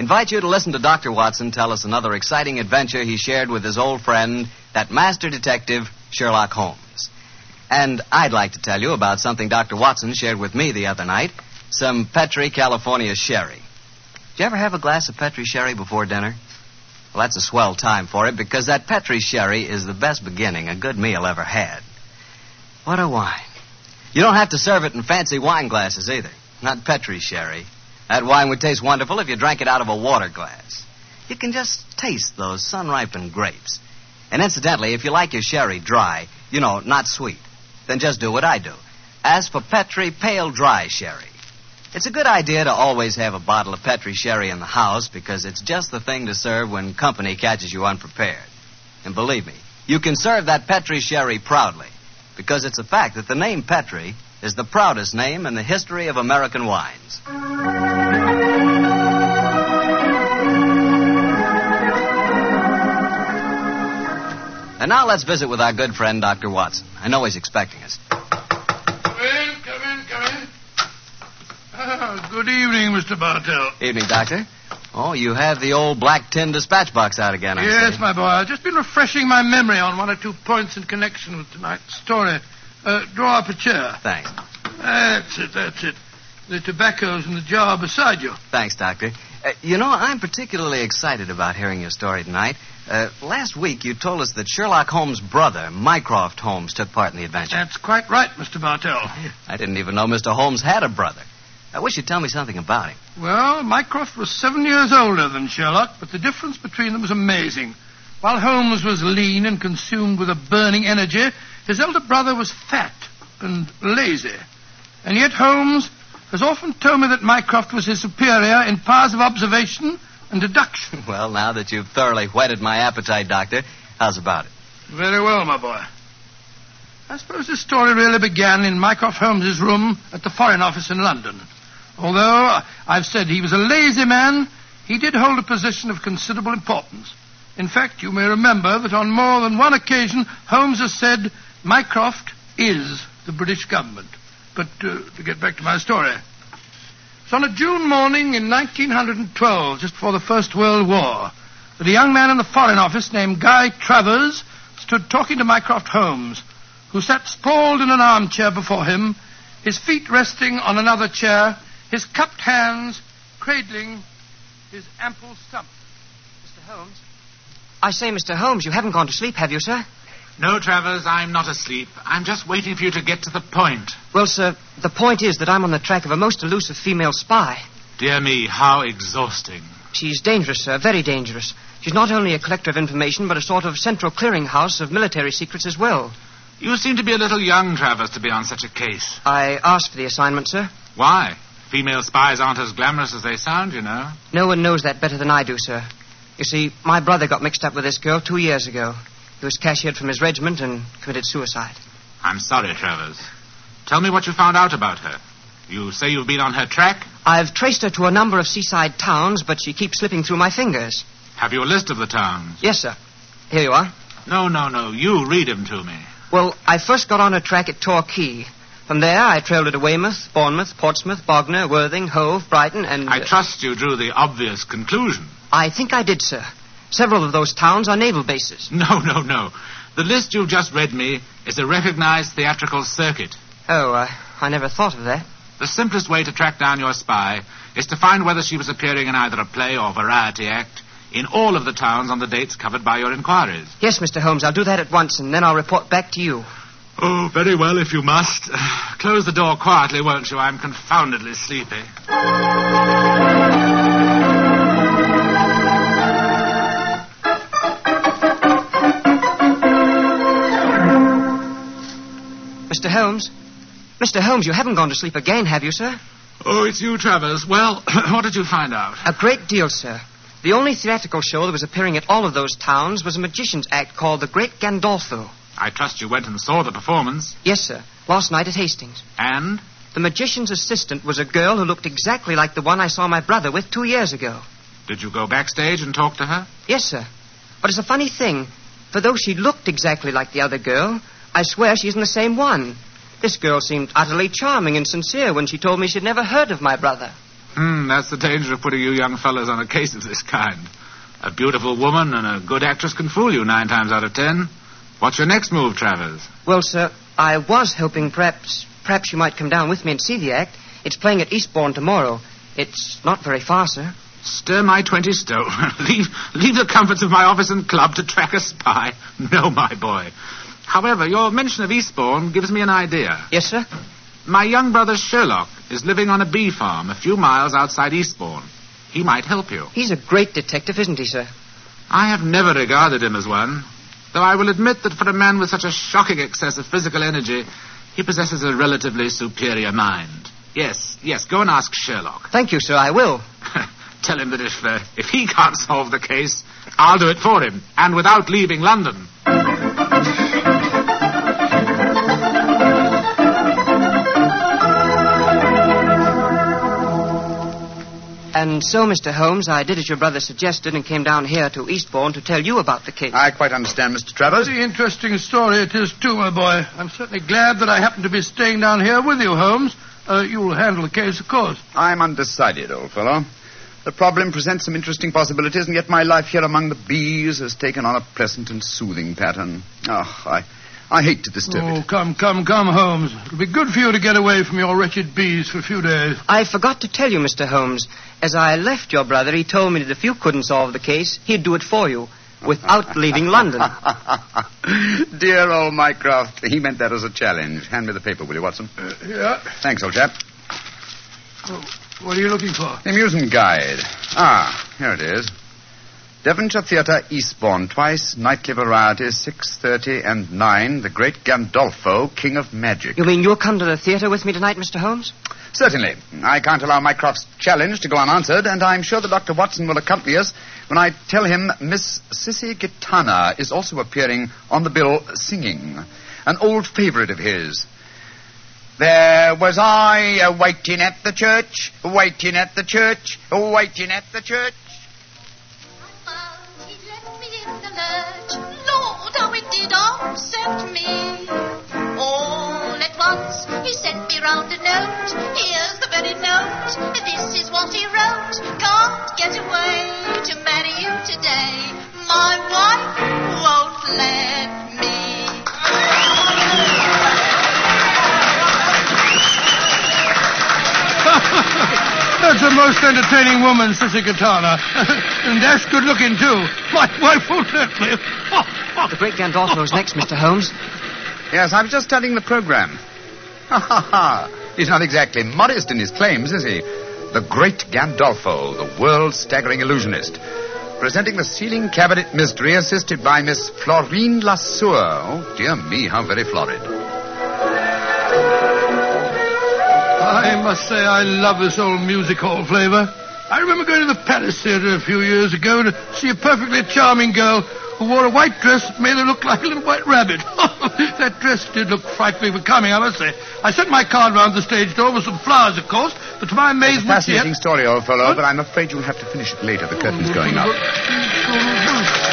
invite you to listen to Dr. Watson tell us another exciting adventure he shared with his old friend, that master detective, Sherlock Holmes. And I'd like to tell you about something Dr. Watson shared with me the other night some Petri California sherry. Did you ever have a glass of Petri sherry before dinner? Well, that's a swell time for it because that Petri sherry is the best beginning a good meal ever had. What a wine. You don't have to serve it in fancy wine glasses either. Not Petri sherry. That wine would taste wonderful if you drank it out of a water glass. You can just taste those sun ripened grapes. And incidentally, if you like your sherry dry, you know, not sweet, then just do what I do. Ask for Petri Pale Dry Sherry. It's a good idea to always have a bottle of Petri sherry in the house because it's just the thing to serve when company catches you unprepared. And believe me, you can serve that Petri sherry proudly because it's a fact that the name Petri is the proudest name in the history of American wines. And now let's visit with our good friend, Dr. Watson. I know he's expecting us. Come in, come in, come in. Ah, good evening, Mr. Bartell. Evening, Doctor. Oh, you have the old black tin dispatch box out again, I yes, see. my boy. I've just been refreshing my memory on one or two points in connection with tonight's story. Uh, draw up a chair. Thanks. That's it, that's it. The tobacco's in the jar beside you. Thanks, Doctor. Uh, you know, I'm particularly excited about hearing your story tonight. Uh, last week, you told us that Sherlock Holmes' brother, Mycroft Holmes, took part in the adventure. That's quite right, Mr. Bartell. I didn't even know Mr. Holmes had a brother. I wish you'd tell me something about him. Well, Mycroft was seven years older than Sherlock, but the difference between them was amazing. While Holmes was lean and consumed with a burning energy, his elder brother was fat and lazy. And yet Holmes has often told me that Mycroft was his superior in powers of observation and deduction. Well, now that you've thoroughly whetted my appetite, Doctor, how's about it? Very well, my boy. I suppose this story really began in Mycroft Holmes's room at the Foreign Office in London. Although I've said he was a lazy man, he did hold a position of considerable importance. In fact, you may remember that on more than one occasion, Holmes has said, Mycroft is the British government. But uh, to get back to my story. It's on a June morning in 1912, just before the First World War, that a young man in the Foreign Office named Guy Travers stood talking to Mycroft Holmes, who sat sprawled in an armchair before him, his feet resting on another chair, his cupped hands cradling his ample stump. Mr. Holmes? I say, Mr. Holmes, you haven't gone to sleep, have you, sir? No, Travers, I'm not asleep. I'm just waiting for you to get to the point. Well, sir, the point is that I'm on the track of a most elusive female spy. Dear me, how exhausting. She's dangerous, sir, very dangerous. She's not only a collector of information, but a sort of central clearinghouse of military secrets as well. You seem to be a little young, Travers, to be on such a case. I asked for the assignment, sir. Why? Female spies aren't as glamorous as they sound, you know. No one knows that better than I do, sir. You see, my brother got mixed up with this girl two years ago. He was cashiered from his regiment and committed suicide. I'm sorry, Travers. Tell me what you found out about her. You say you've been on her track? I've traced her to a number of seaside towns, but she keeps slipping through my fingers. Have you a list of the towns? Yes, sir. Here you are. No, no, no. You read them to me. Well, I first got on her track at Torquay. From there, I trailed her to Weymouth, Bournemouth, Portsmouth, Bognor, Worthing, Hove, Brighton, and. I trust you drew the obvious conclusion. I think I did, sir. Several of those towns are naval bases. No, no, no. The list you've just read me is a recognized theatrical circuit. Oh, uh, I never thought of that. The simplest way to track down your spy is to find whether she was appearing in either a play or variety act in all of the towns on the dates covered by your inquiries. Yes, Mr. Holmes, I'll do that at once, and then I'll report back to you. Oh, very well, if you must. Close the door quietly, won't you? I'm confoundedly sleepy. Mr. Holmes? Mr. Holmes, you haven't gone to sleep again, have you, sir? Oh, it's you, Travers. Well, what did you find out? A great deal, sir. The only theatrical show that was appearing at all of those towns was a magician's act called The Great Gandolfo. I trust you went and saw the performance. Yes, sir. Last night at Hastings. And? The magician's assistant was a girl who looked exactly like the one I saw my brother with two years ago. Did you go backstage and talk to her? Yes, sir. But it's a funny thing. For though she looked exactly like the other girl, I swear she isn't the same one. This girl seemed utterly charming and sincere when she told me she'd never heard of my brother. Hmm, that's the danger of putting you young fellows on a case of this kind. A beautiful woman and a good actress can fool you nine times out of ten. What's your next move, Travers? Well, sir, I was hoping perhaps perhaps you might come down with me and see the act. It's playing at Eastbourne tomorrow. It's not very far, sir. Stir my twenty stone. leave, leave the comforts of my office and club to track a spy. No, my boy. However, your mention of Eastbourne gives me an idea. Yes, sir? My young brother Sherlock is living on a bee farm a few miles outside Eastbourne. He might help you. He's a great detective, isn't he, sir? I have never regarded him as one, though I will admit that for a man with such a shocking excess of physical energy, he possesses a relatively superior mind. Yes, yes, go and ask Sherlock. Thank you, sir, I will. Tell him that if, uh, if he can't solve the case, I'll do it for him, and without leaving London. And so, Mr. Holmes, I did as your brother suggested and came down here to Eastbourne to tell you about the case. I quite understand, Mr. Travers. Very interesting story it is, too, my boy. I'm certainly glad that I happen to be staying down here with you, Holmes. Uh, you'll handle the case, of course. I'm undecided, old fellow. The problem presents some interesting possibilities, and yet my life here among the bees has taken on a pleasant and soothing pattern. Oh, I, I hate to disturb you. oh, it. come, come, come, Holmes. It'll be good for you to get away from your wretched bees for a few days. I forgot to tell you, Mr. Holmes. As I left your brother, he told me that if you couldn't solve the case, he'd do it for you without leaving London. Dear old Mycroft, he meant that as a challenge. Hand me the paper, will you, Watson? Uh, yeah. Thanks, old chap. Oh, what are you looking for? The amusement guide. Ah, here it is. Devonshire Theatre, Eastbourne, twice, nightly varieties, 6.30 and 9, The Great Gandolfo, King of Magic. You mean you'll come to the theater with me tonight, Mr. Holmes? Certainly. I can't allow Mycroft's challenge to go unanswered, and I'm sure that Dr. Watson will accompany us when I tell him Miss Sissy Gitana is also appearing on the bill singing. An old favorite of his. There was I uh, waiting at the church, waiting at the church, waiting at the church. In. Lord, how it did upset me. All at once, he sent me round a note. Here's the very note. This is what he wrote. Can't get away to marry you today. My wife won't let me. That's a most entertaining woman, Sissy Katana. and that's good looking, too. My wife won't let me. The Great Gandolfo's next, Mr. Holmes. Yes, I was just studying the program. Ha ha ha. He's not exactly modest in his claims, is he? The Great Gandolfo, the world staggering illusionist. Presenting the ceiling cabinet mystery assisted by Miss Florine Lasseur. Oh, dear me, how very florid. I must say I love this old music hall flavor. I remember going to the Palace Theatre a few years ago to see a perfectly charming girl who wore a white dress that made her look like a little white rabbit. that dress did look frightfully becoming, I must say. I sent my card round the stage door with some flowers, of course, but to my amazement, she had... fascinating story, old fellow, but I'm afraid you'll have to finish it later. The curtain's going up.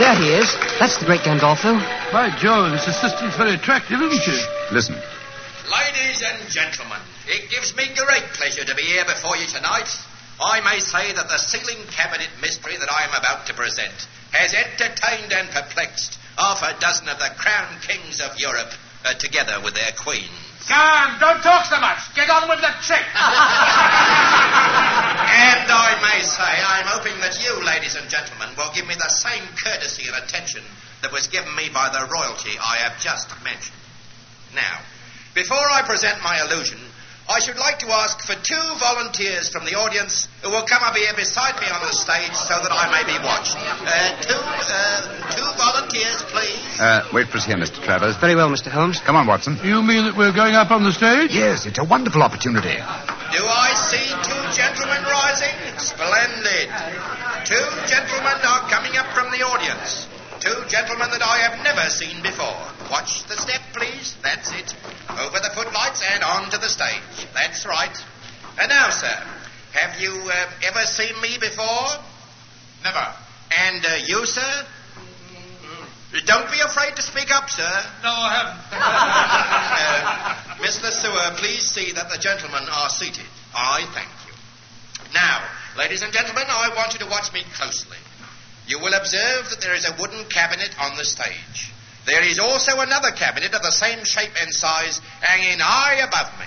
There he is. That's the Great Gandolfo. By Jove, this assistant's very attractive, isn't she? Listen. Ladies and gentlemen, it gives me great pleasure to be here before you tonight. I may say that the ceiling cabinet mystery that I am about to present has entertained and perplexed half a dozen of the crown kings of Europe, uh, together with their queens. Come, don't talk so much. Get on with the trick. And I may say, I'm hoping that you, ladies and gentlemen, will give me the same courtesy and attention that was given me by the royalty I have just mentioned. Now, before I present my illusion, I should like to ask for two volunteers from the audience who will come up here beside me on the stage so that I may be watched. Uh, two, uh, two volunteers, please. Uh, wait for us here, Mr. Travers. Very well, Mr. Holmes. Come on, Watson. You mean that we're going up on the stage? Yes, it's a wonderful opportunity. Do I see two gentlemen rising? Splendid. Two gentlemen are coming up from the audience. Two gentlemen that I have never seen before. Watch the step, please. That's it. Over the footlights and onto the stage. That's right. And now, sir, have you uh, ever seen me before? Never. And uh, you, sir? Don't be afraid to speak up, sir. No, I haven't. Uh, Miss Lesueur, please see that the gentlemen are seated. I thank you. Now, ladies and gentlemen, I want you to watch me closely. You will observe that there is a wooden cabinet on the stage. There is also another cabinet of the same shape and size hanging high above me,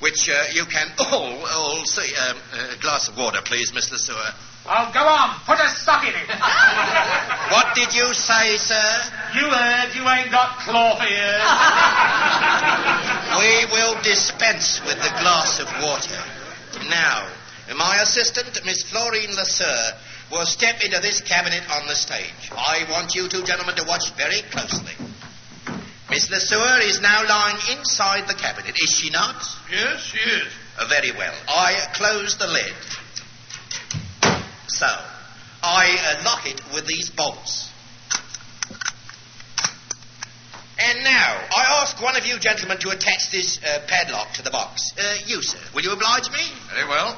which uh, you can all, all see. Um, a glass of water, please, Miss Lesueur. Oh, go on. Put a sock in it. What did you say, sir? you heard you ain't got cloth ears. We will dispense with the glass of water. Now, my assistant, Miss Florine Lesueur, will step into this cabinet on the stage. I want you two gentlemen to watch very closely. Miss Lesueur is now lying inside the cabinet, is she not? Yes, she is. Uh, very well. I close the lid. So, I uh, lock it with these bolts. And now, I ask one of you gentlemen to attach this uh, padlock to the box. Uh, you, sir, will you oblige me? Very well.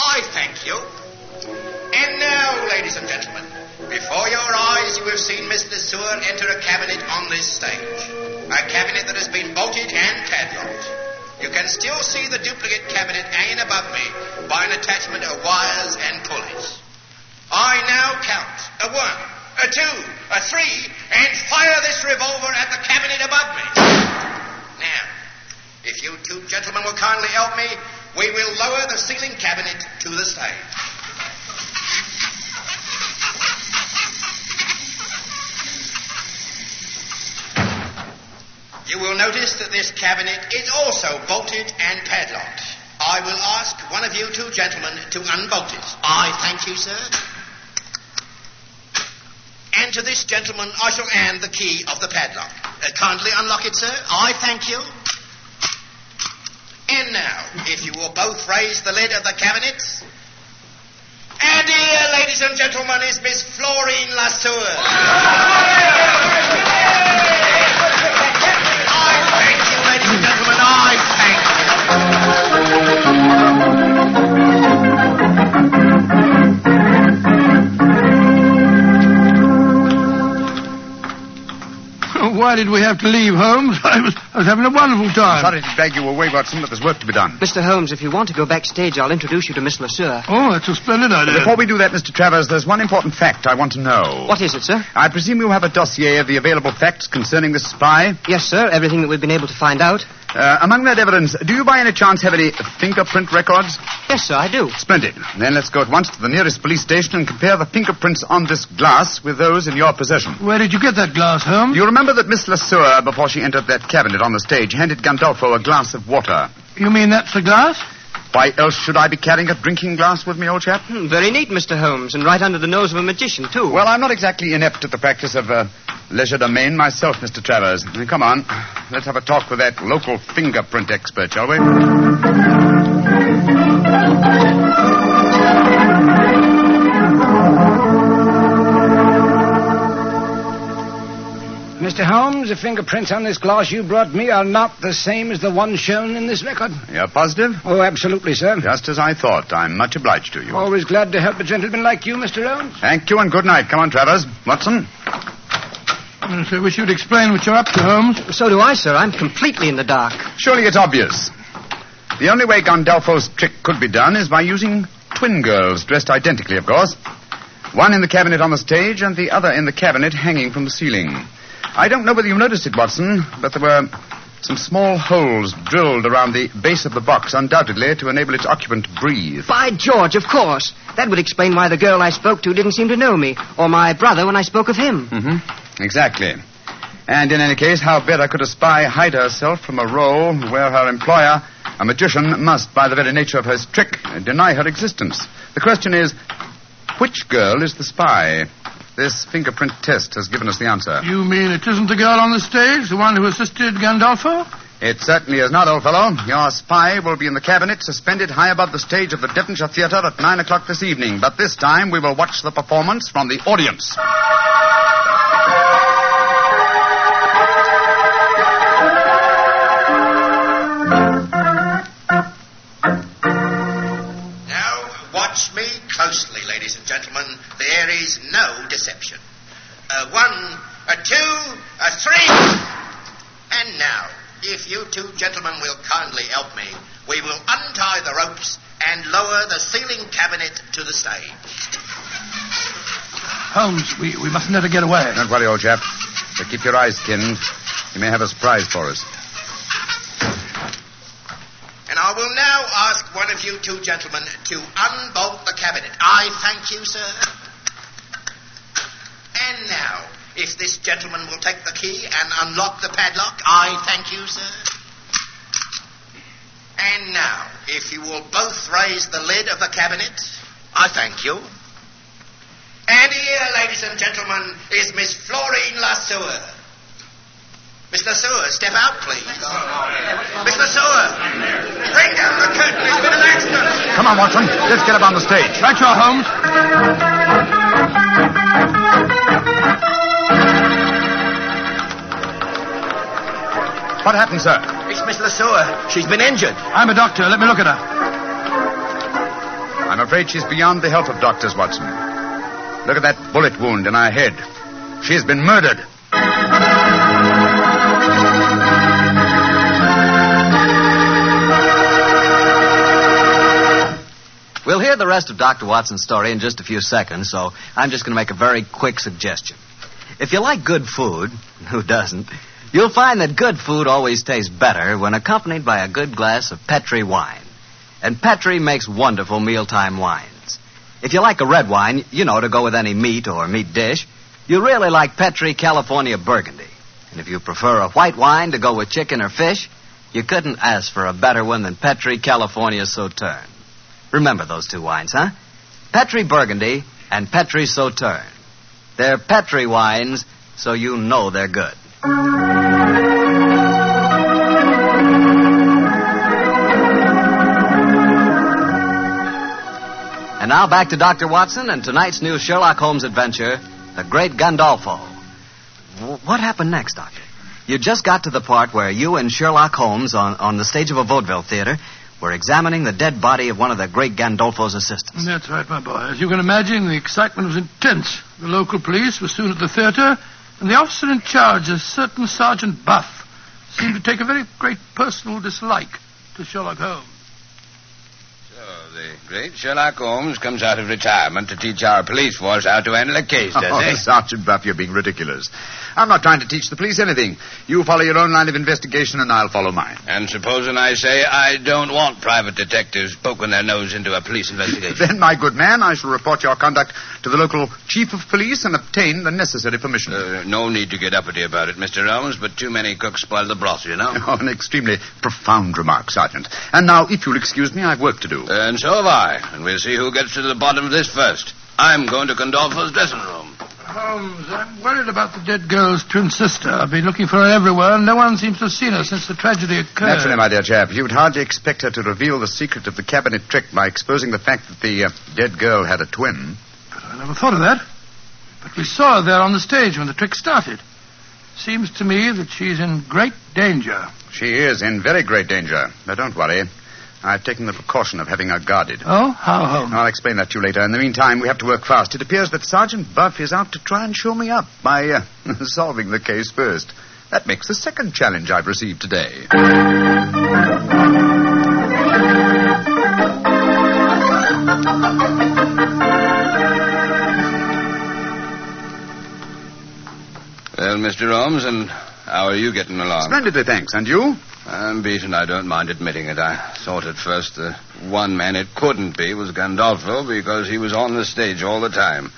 I thank you. And now, ladies and gentlemen, before your eyes you have seen Miss Lesueur enter a cabinet on this stage. A cabinet that has been bolted and padlocked. You can still see the duplicate cabinet hanging above me by an attachment of wires and pulleys. I now count a one, a two, a three, and fire this revolver at the cabinet above me. Now, if you two gentlemen will kindly help me, we ceiling cabinet to the stage. You will notice that this cabinet is also bolted and padlocked. I will ask one of you two gentlemen to unbolt it. I thank you, sir. And to this gentleman, I shall hand the key of the padlock. Uh, kindly unlock it, sir. I thank you. Now, if you will both raise the lid of the cabinet. And here, ladies and gentlemen, is Miss Florine Lesueur. Why did we have to leave, Holmes? I was, I was having a wonderful time. I'm Sorry to drag you away, Watson, but there's work to be done. Mr. Holmes, if you want to go backstage, I'll introduce you to Miss Lesueur. Oh, that's a splendid idea. Before we do that, Mr. Travers, there's one important fact I want to know. What is it, sir? I presume you have a dossier of the available facts concerning this spy. Yes, sir. Everything that we've been able to find out. Uh, among that evidence, do you by any chance have any fingerprint records? Yes, sir, I do. Splendid. Then let's go at once to the nearest police station and compare the fingerprints on this glass with those in your possession. Where did you get that glass, Holmes? You remember that Miss Lesueur, before she entered that cabinet on the stage, handed Gandolfo a glass of water. You mean that's the glass? Why else should I be carrying a drinking glass with me, old chap? Hmm, very neat, Mr. Holmes, and right under the nose of a magician, too. Well, I'm not exactly inept at the practice of uh, legerdemain myself, Mr. Travers. Come on, let's have a talk with that local fingerprint expert, shall we? Mr. Holmes, the fingerprints on this glass you brought me are not the same as the one shown in this record. You're positive? Oh, absolutely, sir. Just as I thought. I'm much obliged to you. Always glad to help a gentleman like you, Mr. Holmes. Thank you and good night. Come on, Travers. Watson? Yes, I wish you'd explain what you're up to, Holmes. So do I, sir. I'm completely in the dark. Surely it's obvious. The only way Gandolfo's trick could be done is by using twin girls, dressed identically, of course. One in the cabinet on the stage and the other in the cabinet hanging from the ceiling. I don't know whether you noticed it, Watson, but there were some small holes drilled around the base of the box, undoubtedly to enable its occupant to breathe. By George, of course. That would explain why the girl I spoke to didn't seem to know me, or my brother when I spoke of him. Mm-hmm. Exactly. And in any case, how better could a spy hide herself from a role where her employer, a magician, must, by the very nature of his trick, deny her existence? The question is, which girl is the spy? This fingerprint test has given us the answer. You mean it isn't the girl on the stage, the one who assisted Gandolfo? It certainly is not, old fellow. Your spy will be in the cabinet, suspended high above the stage of the Devonshire Theatre at nine o'clock this evening. But this time we will watch the performance from the audience. Now, watch me closely, ladies and gentlemen. There is no deception. A one, a two, a three. And now, if you two gentlemen will kindly help me, we will untie the ropes and lower the ceiling cabinet to the stage. Holmes, we, we mustn't let her get away. Don't worry, old chap. But keep your eyes skinned. You may have a surprise for us. And I will now ask one of you two gentlemen to unbolt the cabinet. I thank you, sir. And now, if this gentleman will take the key and unlock the padlock, I thank you, sir. And now, if you will both raise the lid of the cabinet, I thank you. And here, ladies and gentlemen, is Miss Florine Lasseur. Miss Lasseur, step out, please. Miss Lasseur, bring down the curtain. There's been an accident. Come on, Watson. Let's get up on the stage. Right, your Holmes. What happened, sir? It's Miss Lasseur. She's been injured. I'm a doctor. Let me look at her. I'm afraid she's beyond the help of doctors, Watson. Look at that bullet wound in her head. She's been murdered. We'll hear the rest of Dr. Watson's story in just a few seconds, so I'm just going to make a very quick suggestion. If you like good food, who doesn't, you'll find that good food always tastes better when accompanied by a good glass of Petri wine. And Petri makes wonderful mealtime wines. If you like a red wine, you know, to go with any meat or meat dish, you really like Petri California Burgundy. And if you prefer a white wine to go with chicken or fish, you couldn't ask for a better one than Petri California Sauterne. Remember those two wines, huh? Petri Burgundy and Petri Sauterne. They're Petri wines, so you know they're good. And now back to Dr. Watson and tonight's new Sherlock Holmes adventure, The Great Gandolfo. W- what happened next, Doctor? You just got to the part where you and Sherlock Holmes, on, on the stage of a vaudeville theater, were examining the dead body of one of the great Gandolfo's assistants. That's right, my boy. As you can imagine, the excitement was intense. The local police were soon at the theater, and the officer in charge, a certain Sergeant Buff, seemed to take a very great personal dislike to Sherlock Holmes. The great Sherlock Holmes comes out of retirement to teach our police force how to handle a case, does oh, he? Sergeant Buff, you're being ridiculous. I'm not trying to teach the police anything. You follow your own line of investigation, and I'll follow mine. And supposing I say I don't want private detectives poking their nose into a police investigation? Then, my good man, I shall report your conduct to the local chief of police and obtain the necessary permission. Uh, no need to get uppity about it, Mr. Holmes, but too many cooks spoil the broth, you know. Oh, an extremely profound remark, Sergeant. And now, if you'll excuse me, I've work to do. And so have I, and we'll see who gets to the bottom of this first. I'm going to Gandolfo's dressing room. Holmes, I'm worried about the dead girl's twin sister. I've been looking for her everywhere, and no one seems to have seen her since the tragedy occurred. Naturally, my dear chap, you'd hardly expect her to reveal the secret of the cabinet trick by exposing the fact that the uh, dead girl had a twin. But I never thought of that. But we saw her there on the stage when the trick started. Seems to me that she's in great danger. She is in very great danger. Now, don't worry. I've taken the precaution of having her guarded. Oh, how, Holmes? I'll explain that to you later. In the meantime, we have to work fast. It appears that Sergeant Buff is out to try and show me up by uh, solving the case first. That makes the second challenge I've received today. Well, Mr. Holmes, and how are you getting along? Splendidly, thanks. And you? I'm beaten. I don't mind admitting it. I thought at first the one man it couldn't be was Gandolfo because he was on the stage all the time.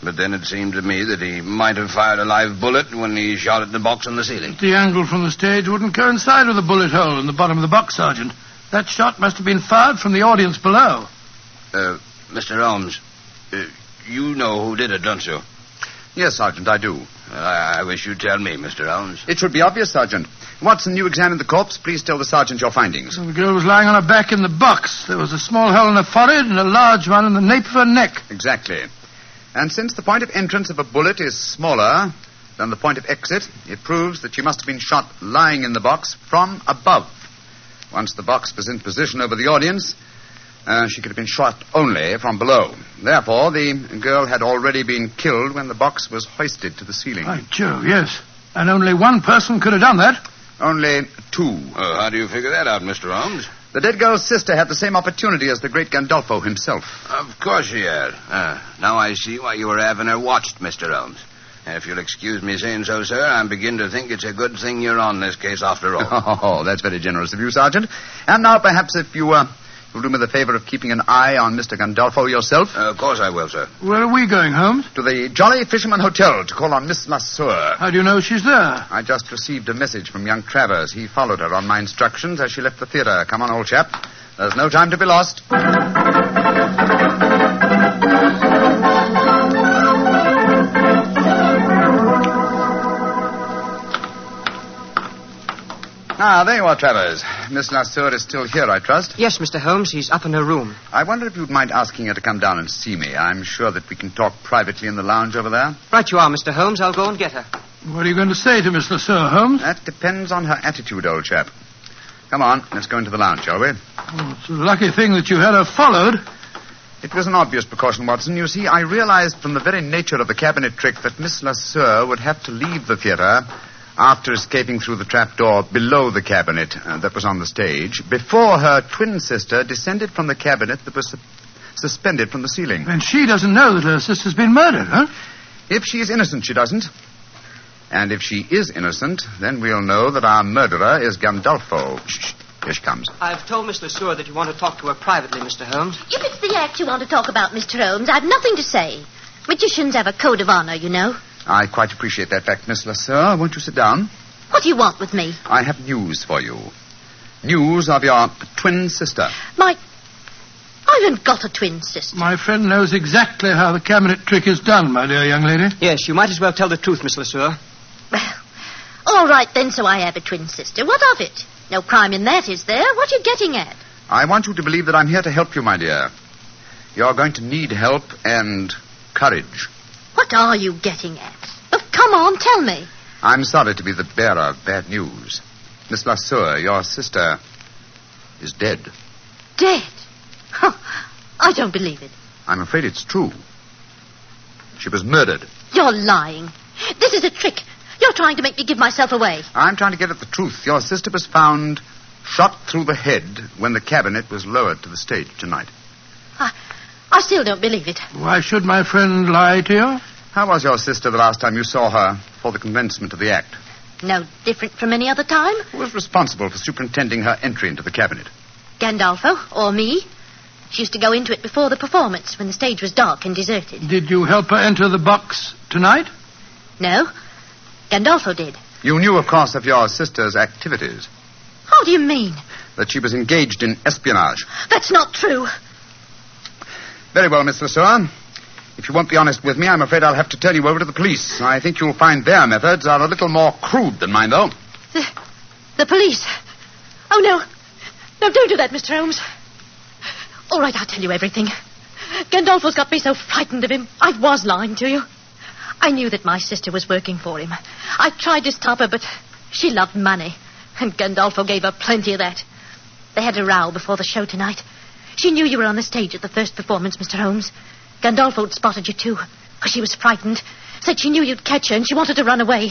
But then it seemed to me that he might have fired a live bullet when he shot at the box on the ceiling. The angle from the stage wouldn't coincide with the bullet hole in the bottom of the box, Sergeant. That shot must have been fired from the audience below. Uh, Mr. Holmes, uh, you know who did it, don't you? Yes, Sergeant, I do. Well, I, I wish you'd tell me, Mr. Holmes. It should be obvious, Sergeant. Watson, you examined the corpse. Please tell the sergeant your findings. The girl was lying on her back in the box. There was a small hole in her forehead and a large one in the nape of her neck. Exactly. And since the point of entrance of a bullet is smaller than the point of exit, it proves that she must have been shot lying in the box from above. Once the box was in position over the audience, uh, she could have been shot only from below. Therefore, the girl had already been killed when the box was hoisted to the ceiling. By Jove, yes. And only one person could have done that. Only two. Oh, how do you figure that out, Mr. Holmes? The dead girl's sister had the same opportunity as the great Gandolfo himself. Of course she had. Uh, now I see why you were having her watched, Mr. Holmes. If you'll excuse me saying so, sir, I'm beginning to think it's a good thing you're on this case after all. Oh, that's very generous of you, Sergeant. And now, perhaps, if you uh, will do me the favor of keeping an eye on Mr. Gandolfo yourself. Uh, of course I will, sir. Where are we going, Holmes? To the Jolly Fisherman Hotel to call on Miss Lasseur. How do you know she's there? I just received a message from young Travers. He followed her on my instructions as she left the theater. Come on, old chap. There's no time to be lost. Ah, there you are, Travers. Miss Lasseur is still here, I trust. Yes, Mr. Holmes, he's up in her room. I wonder if you'd mind asking her to come down and see me. I'm sure that we can talk privately in the lounge over there. Right you are, Mr. Holmes. I'll go and get her. What are you going to say to Miss Lasseur, Holmes? That depends on her attitude, old chap. Come on, let's go into the lounge, shall we? Oh, it's a lucky thing that you had her followed. It was an obvious precaution, Watson. You see, I realized from the very nature of the cabinet trick that Miss Lasseur would have to leave the theater after escaping through the trapdoor below the cabinet uh, that was on the stage, before her twin sister descended from the cabinet that was su- suspended from the ceiling. And she doesn't know that her sister's been murdered, huh? If she is innocent, she doesn't. And if she is innocent, then we'll know that our murderer is Gandolfo. Shh, shh. Here she comes. I've told Miss LeSueur that you want to talk to her privately, Mr. Holmes. If it's the act you want to talk about, Mr. Holmes, I've nothing to say. Magicians have a code of honor, you know. I quite appreciate that fact, Miss Lasseur. Won't you sit down? What do you want with me? I have news for you. News of your twin sister. My. I haven't got a twin sister. My friend knows exactly how the cabinet trick is done, my dear young lady. Yes, you might as well tell the truth, Miss LeSueur. Well, all right then, so I have a twin sister. What of it? No crime in that, is there? What are you getting at? I want you to believe that I'm here to help you, my dear. You're going to need help and courage. What are you getting at? Oh, come on, tell me. I'm sorry to be the bearer of bad news. Miss Lasseur, your sister is dead. Dead? Huh, I don't believe it. I'm afraid it's true. She was murdered. You're lying. This is a trick. You're trying to make me give myself away. I'm trying to get at the truth. Your sister was found shot through the head when the cabinet was lowered to the stage tonight. I, I still don't believe it. Why should my friend lie to you? How was your sister the last time you saw her for the commencement of the act? No different from any other time. Who was responsible for superintending her entry into the cabinet? Gandolfo or me. She used to go into it before the performance when the stage was dark and deserted. Did you help her enter the box tonight? No. Gandolfo did. You knew, of course, of your sister's activities. How do you mean? That she was engaged in espionage. That's not true. Very well, Miss Lasseur. If you won't be honest with me, I'm afraid I'll have to turn you over to the police. I think you'll find their methods are a little more crude than mine, though. The, the police. Oh, no. No, don't do that, Mr. Holmes. All right, I'll tell you everything. Gandolfo's got me so frightened of him. I was lying to you. I knew that my sister was working for him. I tried to stop her, but she loved money. And Gandolfo gave her plenty of that. They had a row before the show tonight. She knew you were on the stage at the first performance, Mr. Holmes. Gandolfo had spotted you, too, because she was frightened. Said she knew you'd catch her and she wanted to run away.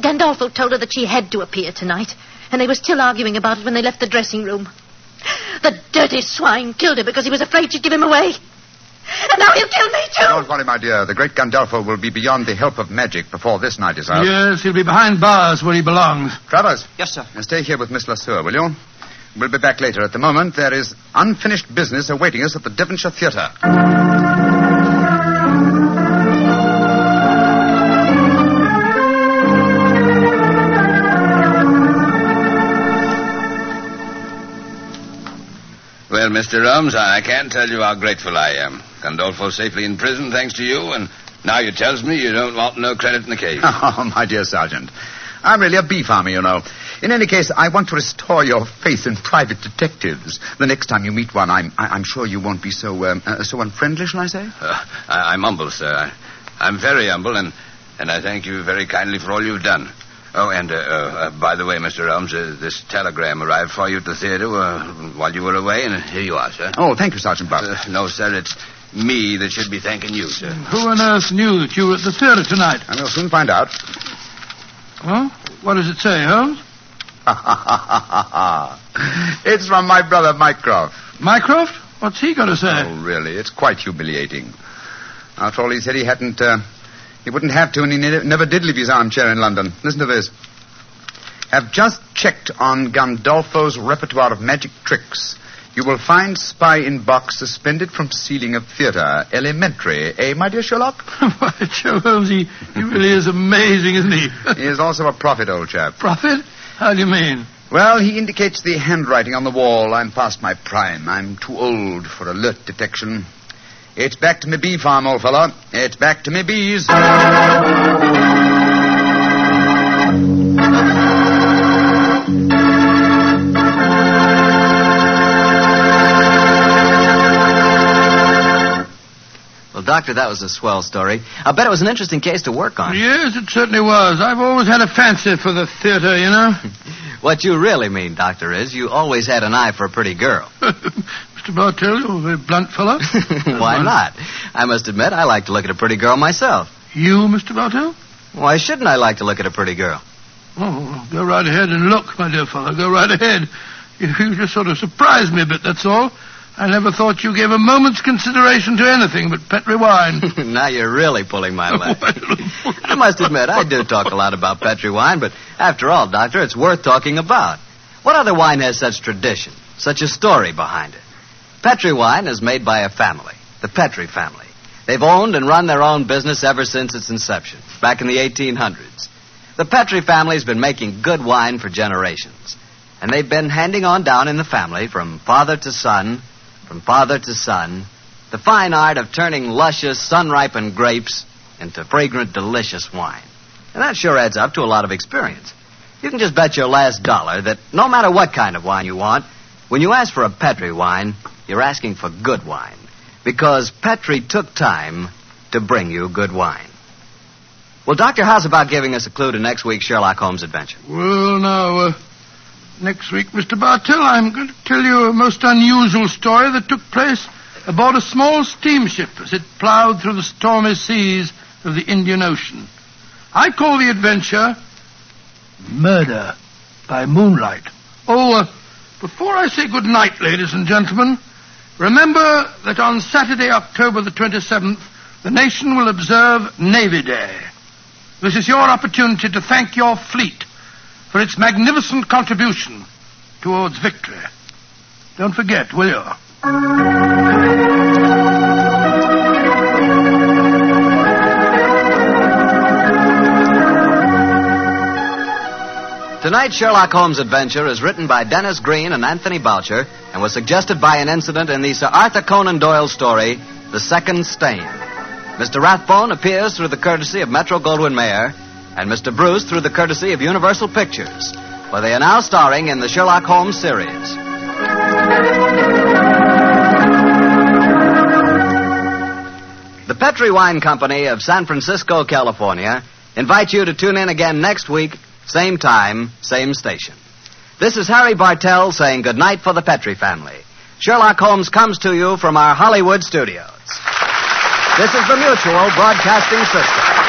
Gandolfo told her that she had to appear tonight, and they were still arguing about it when they left the dressing room. The dirty swine killed her because he was afraid she'd give him away. And now he'll kill me, too. Don't worry, my dear. The great Gandolfo will be beyond the help of magic before this night is out. Yes, he'll be behind bars where he belongs. Travers. Yes, sir. Now stay here with Miss Lasseur, will you? We'll be back later. At the moment, there is unfinished business awaiting us at the Devonshire Theatre. Well, Mr. Holmes, I can't tell you how grateful I am. Gandolfo safely in prison, thanks to you, and Now you tells me you don't want no credit in the case. Oh, my dear Sergeant. I'm really a bee farmer, you know. In any case, I want to restore your faith in private detectives. The next time you meet one, I'm, I- I'm sure you won't be so, um, uh, so unfriendly, shall I say? Uh, I, I'm humble, sir. I, I'm very humble, and, and I thank you very kindly for all you've done. Oh, and uh, uh, uh, by the way, Mr. Elms, uh, this telegram arrived for you at the theater uh, while you were away, and here you are, sir. Oh, thank you, Sergeant Bluff. Uh, no, sir, it's me that should be thanking you, sir. Who on earth knew that you were at the theater tonight? And we'll soon find out. Well, What does it say, Holmes? it's from my brother Mycroft. Mycroft? What's he got to say? Oh, really? It's quite humiliating. After all, he said he hadn't, uh, he wouldn't have to, and he ne- never did leave his armchair in London. Listen to this. Have just checked on Gandolfo's repertoire of magic tricks. You will find spy in box suspended from ceiling of theater. Elementary, eh, my dear Sherlock? Why, Joe Holmes, he, he really is amazing, isn't he? he is also a prophet, old chap. Prophet? How do you mean? Well, he indicates the handwriting on the wall. I'm past my prime. I'm too old for alert detection. It's back to me bee farm, old fellow. It's back to me bees. Doctor, that was a swell story. I bet it was an interesting case to work on. Yes, it certainly was. I've always had a fancy for the theater, you know. What you really mean, Doctor, is you always had an eye for a pretty girl. Mr. Bartell, you're a very blunt fellow. Why not? I must admit, I like to look at a pretty girl myself. You, Mr. Bartell? Why shouldn't I like to look at a pretty girl? Oh, go right ahead and look, my dear fellow. Go right ahead. You, you just sort of surprised me a bit, that's all. I never thought you gave a moment's consideration to anything but Petri wine. now you're really pulling my leg. I must admit, I do talk a lot about Petri wine, but after all, Doctor, it's worth talking about. What other wine has such tradition, such a story behind it? Petri wine is made by a family, the Petri family. They've owned and run their own business ever since its inception, back in the 1800s. The Petri family's been making good wine for generations, and they've been handing on down in the family from father to son, from father to son, the fine art of turning luscious, sun-ripened grapes into fragrant, delicious wine. And that sure adds up to a lot of experience. You can just bet your last dollar that no matter what kind of wine you want, when you ask for a Petri wine, you're asking for good wine. Because Petri took time to bring you good wine. Well, Doctor, how's about giving us a clue to next week's Sherlock Holmes adventure? Well, now, uh, next week, Mr. Bartell, I'm going to tell you a most unusual story that took place aboard a small steamship as it plowed through the stormy seas of the Indian Ocean. I call the adventure Murder by Moonlight. Oh, uh, before I say good night, ladies and gentlemen, remember that on Saturday, October the 27th, the nation will observe Navy Day. This is your opportunity to thank your fleet for its magnificent contribution towards victory. Don't forget, will you? Tonight's Sherlock Holmes adventure is written by Denis Green and Anthony Boucher and was suggested by an incident in the Sir Arthur Conan Doyle story, The Second Stain. Mr. Rathbone appears through the courtesy of Metro Goldwyn Mayer and Mr. Bruce through the courtesy of Universal Pictures, where they are now starring in the Sherlock Holmes series. The Petri Wine Company of San Francisco, California, invite you to tune in again next week, same time, same station. This is Harry Bartell saying goodnight for the Petri family. Sherlock Holmes comes to you from our Hollywood studios. This is the Mutual Broadcasting System.